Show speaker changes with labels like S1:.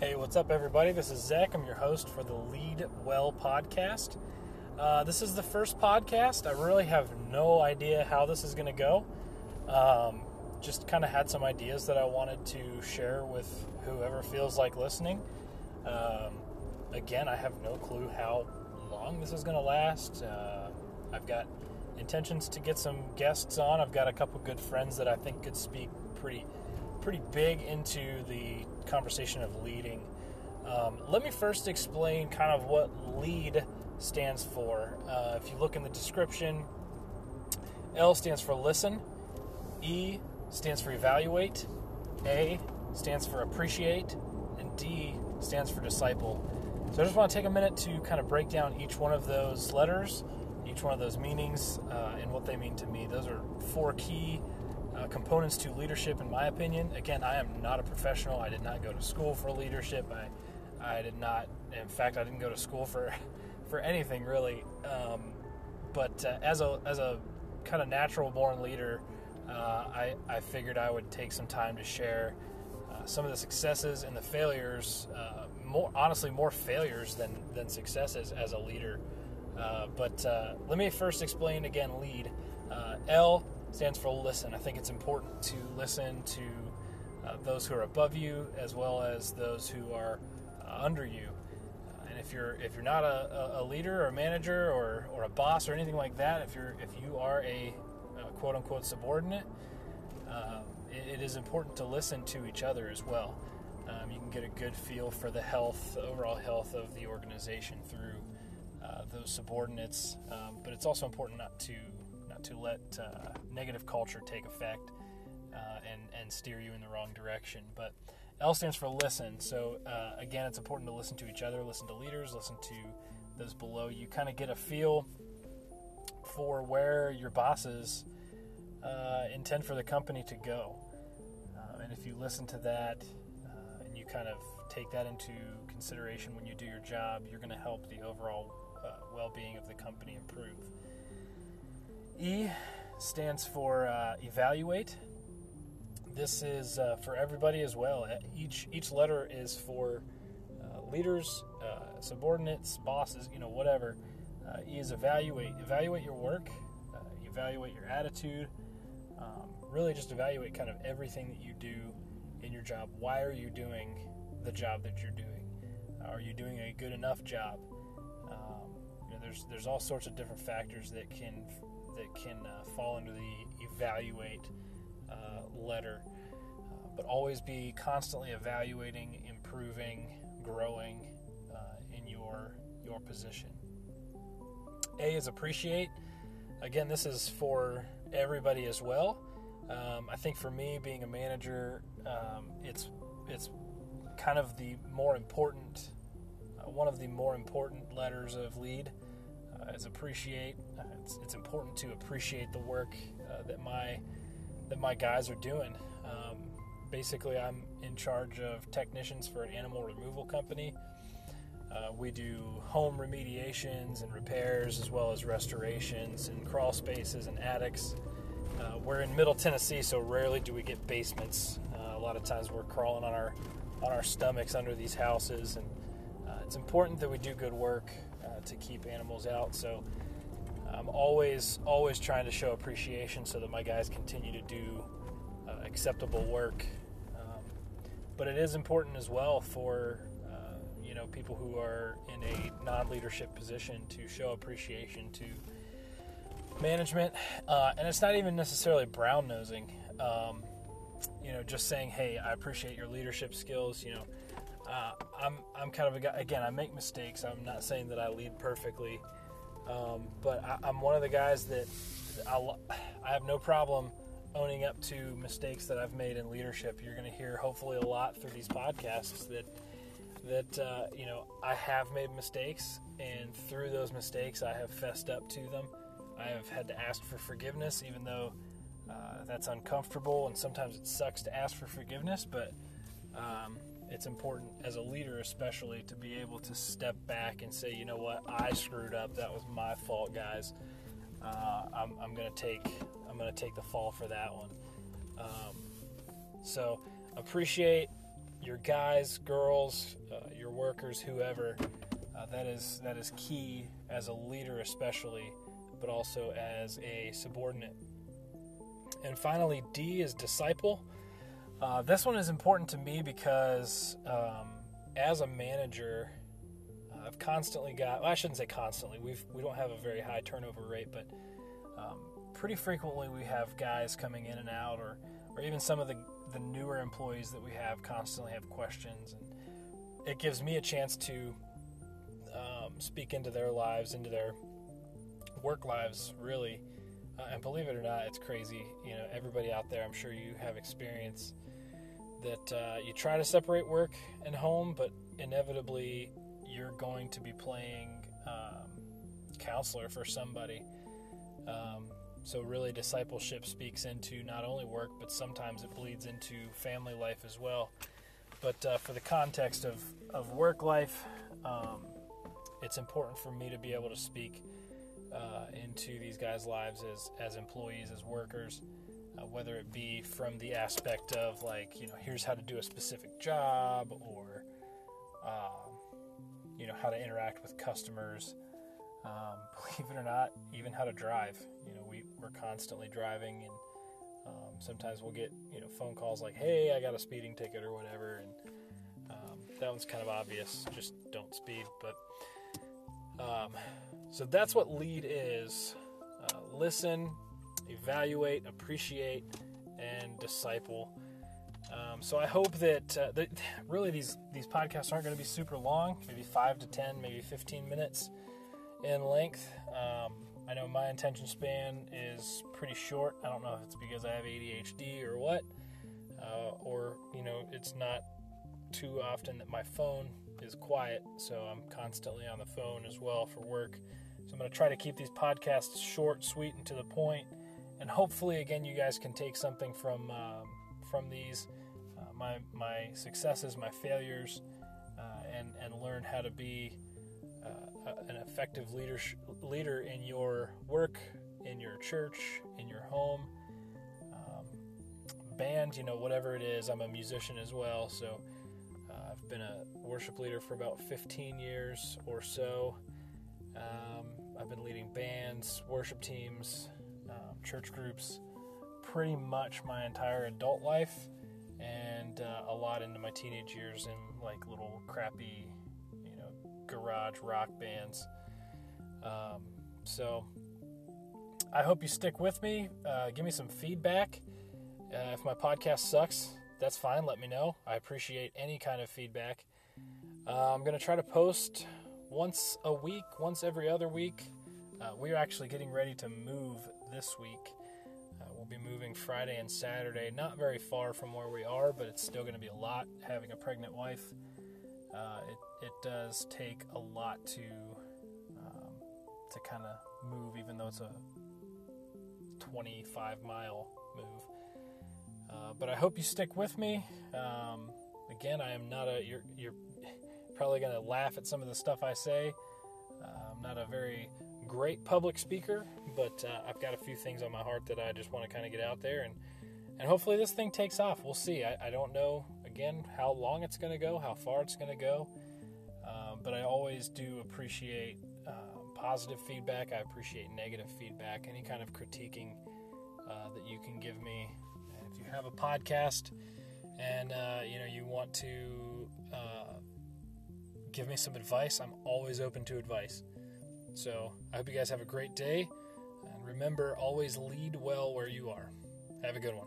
S1: Hey, what's up, everybody? This is Zach. I'm your host for the Lead Well podcast. Uh, this is the first podcast. I really have no idea how this is going to go. Um, just kind of had some ideas that I wanted to share with whoever feels like listening. Um, again, I have no clue how long this is going to last. Uh, I've got intentions to get some guests on. I've got a couple good friends that I think could speak pretty pretty big into the conversation of leading. Um, let me first explain kind of what lead stands for. Uh, if you look in the description, L stands for listen, E stands for evaluate, A stands for appreciate, and D stands for disciple. So I just want to take a minute to kind of break down each one of those letters, each one of those meanings, uh, and what they mean to me. Those are four key uh, components to leadership, in my opinion. Again, I am not a professional. I did not go to school for leadership. I, I did not. In fact, I didn't go to school for, for anything really. Um, but uh, as a as a kind of natural born leader, uh, I I figured I would take some time to share uh, some of the successes and the failures. Uh, more honestly, more failures than than successes as a leader. Uh, but let me first explain again. Lead L stands for listen. I think it's important to listen to uh, those who are above you as well as those who are uh, under you. Uh, and if you're if you're not a, a, leader or a manager or, or a boss or anything like that, if you're if you are a, a quote unquote subordinate, um, it, it is important to listen to each other as well. Um, you can get a good feel for the health, the overall health of the organization through uh, those subordinates. Um, but it's also important not to not to let uh, negative culture take effect uh, and, and steer you in the wrong direction. But L stands for listen. So, uh, again, it's important to listen to each other, listen to leaders, listen to those below you, kind of get a feel for where your bosses uh, intend for the company to go. Uh, and if you listen to that uh, and you kind of take that into consideration when you do your job, you're going to help the overall well being of the company improve. E stands for uh, evaluate. This is uh, for everybody as well. Uh, each each letter is for uh, leaders, uh, subordinates, bosses, you know, whatever. Uh, e is evaluate. Evaluate your work. evaluate your attitude. Um, really, just evaluate kind of everything that you do in your job. Why are you doing the job that you're doing? Are you doing a good enough job? Um, you know, there's there's all sorts of different factors that can that can uh, fall under the evaluate uh, letter, uh, but always be constantly evaluating, improving, growing uh, in your your position. A is appreciate. Again, this is for everybody as well. Um, I think for me, being a manager, um, it's it's kind of the more important, uh, one of the more important letters of lead uh, is appreciate. Uh, it's, it's, important to appreciate the work uh, that my that my guys are doing. Um, basically, I'm in charge of technicians for an animal removal company. Uh, we do home remediations and repairs as well as restorations and crawl spaces and attics. Uh, we're in Middle Tennessee, so rarely do we get basements. Uh, a lot of times we're crawling on our on our stomachs under these houses, and it's important that we do good work to keep animals out. So I'm always always trying to show appreciation so that my guys continue to do uh, acceptable work. Um, but it is important as well for uh, you know people who are in a non-leadership position to show appreciation to management, uh, and it's not even necessarily brown nosing. Um, you know, just saying, "Hey, I appreciate your leadership skills." You know, uh, I'm I'm kind of a guy. Again, I make mistakes. I'm not saying that I lead perfectly, um, but I, am one of the guys that I, I have no problem owning up to mistakes that I've made in leadership. You're going to hear hopefully a lot through these podcasts that that uh, you know I have made mistakes, and through those mistakes, I have fessed up to them. I have had to ask for forgiveness, even though uh, that's uncomfortable, and sometimes it sucks to ask for forgiveness, but um, it's important as a leader especially to be able to step back and say you know what i screwed up that was my fault guys uh, I'm, I'm, gonna take i'm gonna take the fall for that one um, so appreciate your guys, girls, uh, your workers, whoever. Uh, that is that is key as a leader, especially, but also as a subordinate. And finally, D is disciple. Uh, this one is important to me because um, as a manager, I've constantly got. Well, I shouldn't say constantly. We've we don't have a very high turnover rate, but um, pretty frequently we have guys coming in and out, or or even some of the the newer employees that we have constantly have questions, and it gives me a chance to um, speak into their lives, into their work lives, really. Uh, and believe it or not, it's crazy. You know, everybody out there, I'm sure you have experience that uh, you try to separate work and home, but inevitably you're going to be playing um, counselor for somebody. Um, so, really, discipleship speaks into not only work, but sometimes it bleeds into family life as well. But uh, for the context of, of work life, um, it's important for me to be able to speak uh, into these guys' lives as, as employees, as workers, uh, whether it be from the aspect of, like, you know, here's how to do a specific job, or, um, you know, how to interact with customers. Um, believe it or not, even how to drive. You know, we, we're constantly driving, and um, sometimes we'll get you know phone calls like, "Hey, I got a speeding ticket" or whatever, and um, that one's kind of obvious. Just don't speed. But um, so that's what lead is: uh, listen, evaluate, appreciate, and disciple. Um, so I hope that, uh, that really these these podcasts aren't going to be super long, maybe five to ten, maybe fifteen minutes in length. Um, I know my attention span is pretty short. I don't know if it's because I have ADHD or what, uh, or you know, it's not too often that my phone is quiet, so I'm constantly on the phone as well for work. So I'm going to try to keep these podcasts short, sweet, and to the point. and hopefully, again, you guys can take something from um, from these, uh, my my successes, my failures, uh, and and learn how to be uh, an effective leader leader in your work, in your church, in your home, um, band, you know, whatever it is. I'm a musician as well, so been a worship leader for about 15 years or so. Um, I've been leading bands, worship teams, um, church groups, pretty much my entire adult life, and uh, a lot into my teenage years in like little crappy you know, garage rock bands. Um, so I hope you stick with me. Uh, give me some feedback. Uh, if my podcast sucks, that's fine. Let me know. I appreciate any kind of feedback. Uh, I'm going to try to post once a week, once every other week. Uh, we're actually getting ready to move this week. Uh, we'll be moving Friday and Saturday, not very far from where we are, but it's still going to be a lot having a pregnant wife. Uh, it, it does take a lot to um, to kind of move, even though it's a 25 mile move. Uh, but I hope you stick with me. Um, again, I am not a. You're you're probably going to laugh at some of the stuff I say. Uh, I'm not a very great public speaker, but uh, I've got a few things on my heart that I just want to kind of get out there and and hopefully this thing takes off. We'll see. I, I don't know again how long it's going to go, how far it's going to go, um, but I always do appreciate uh, positive feedback. I appreciate negative feedback, any kind of critiquing uh, that you can give me. Have a podcast and uh, you know you want to uh, give me some advice, I'm always open to advice. So I hope you guys have a great day. And remember, always lead well where you are. Have a good one.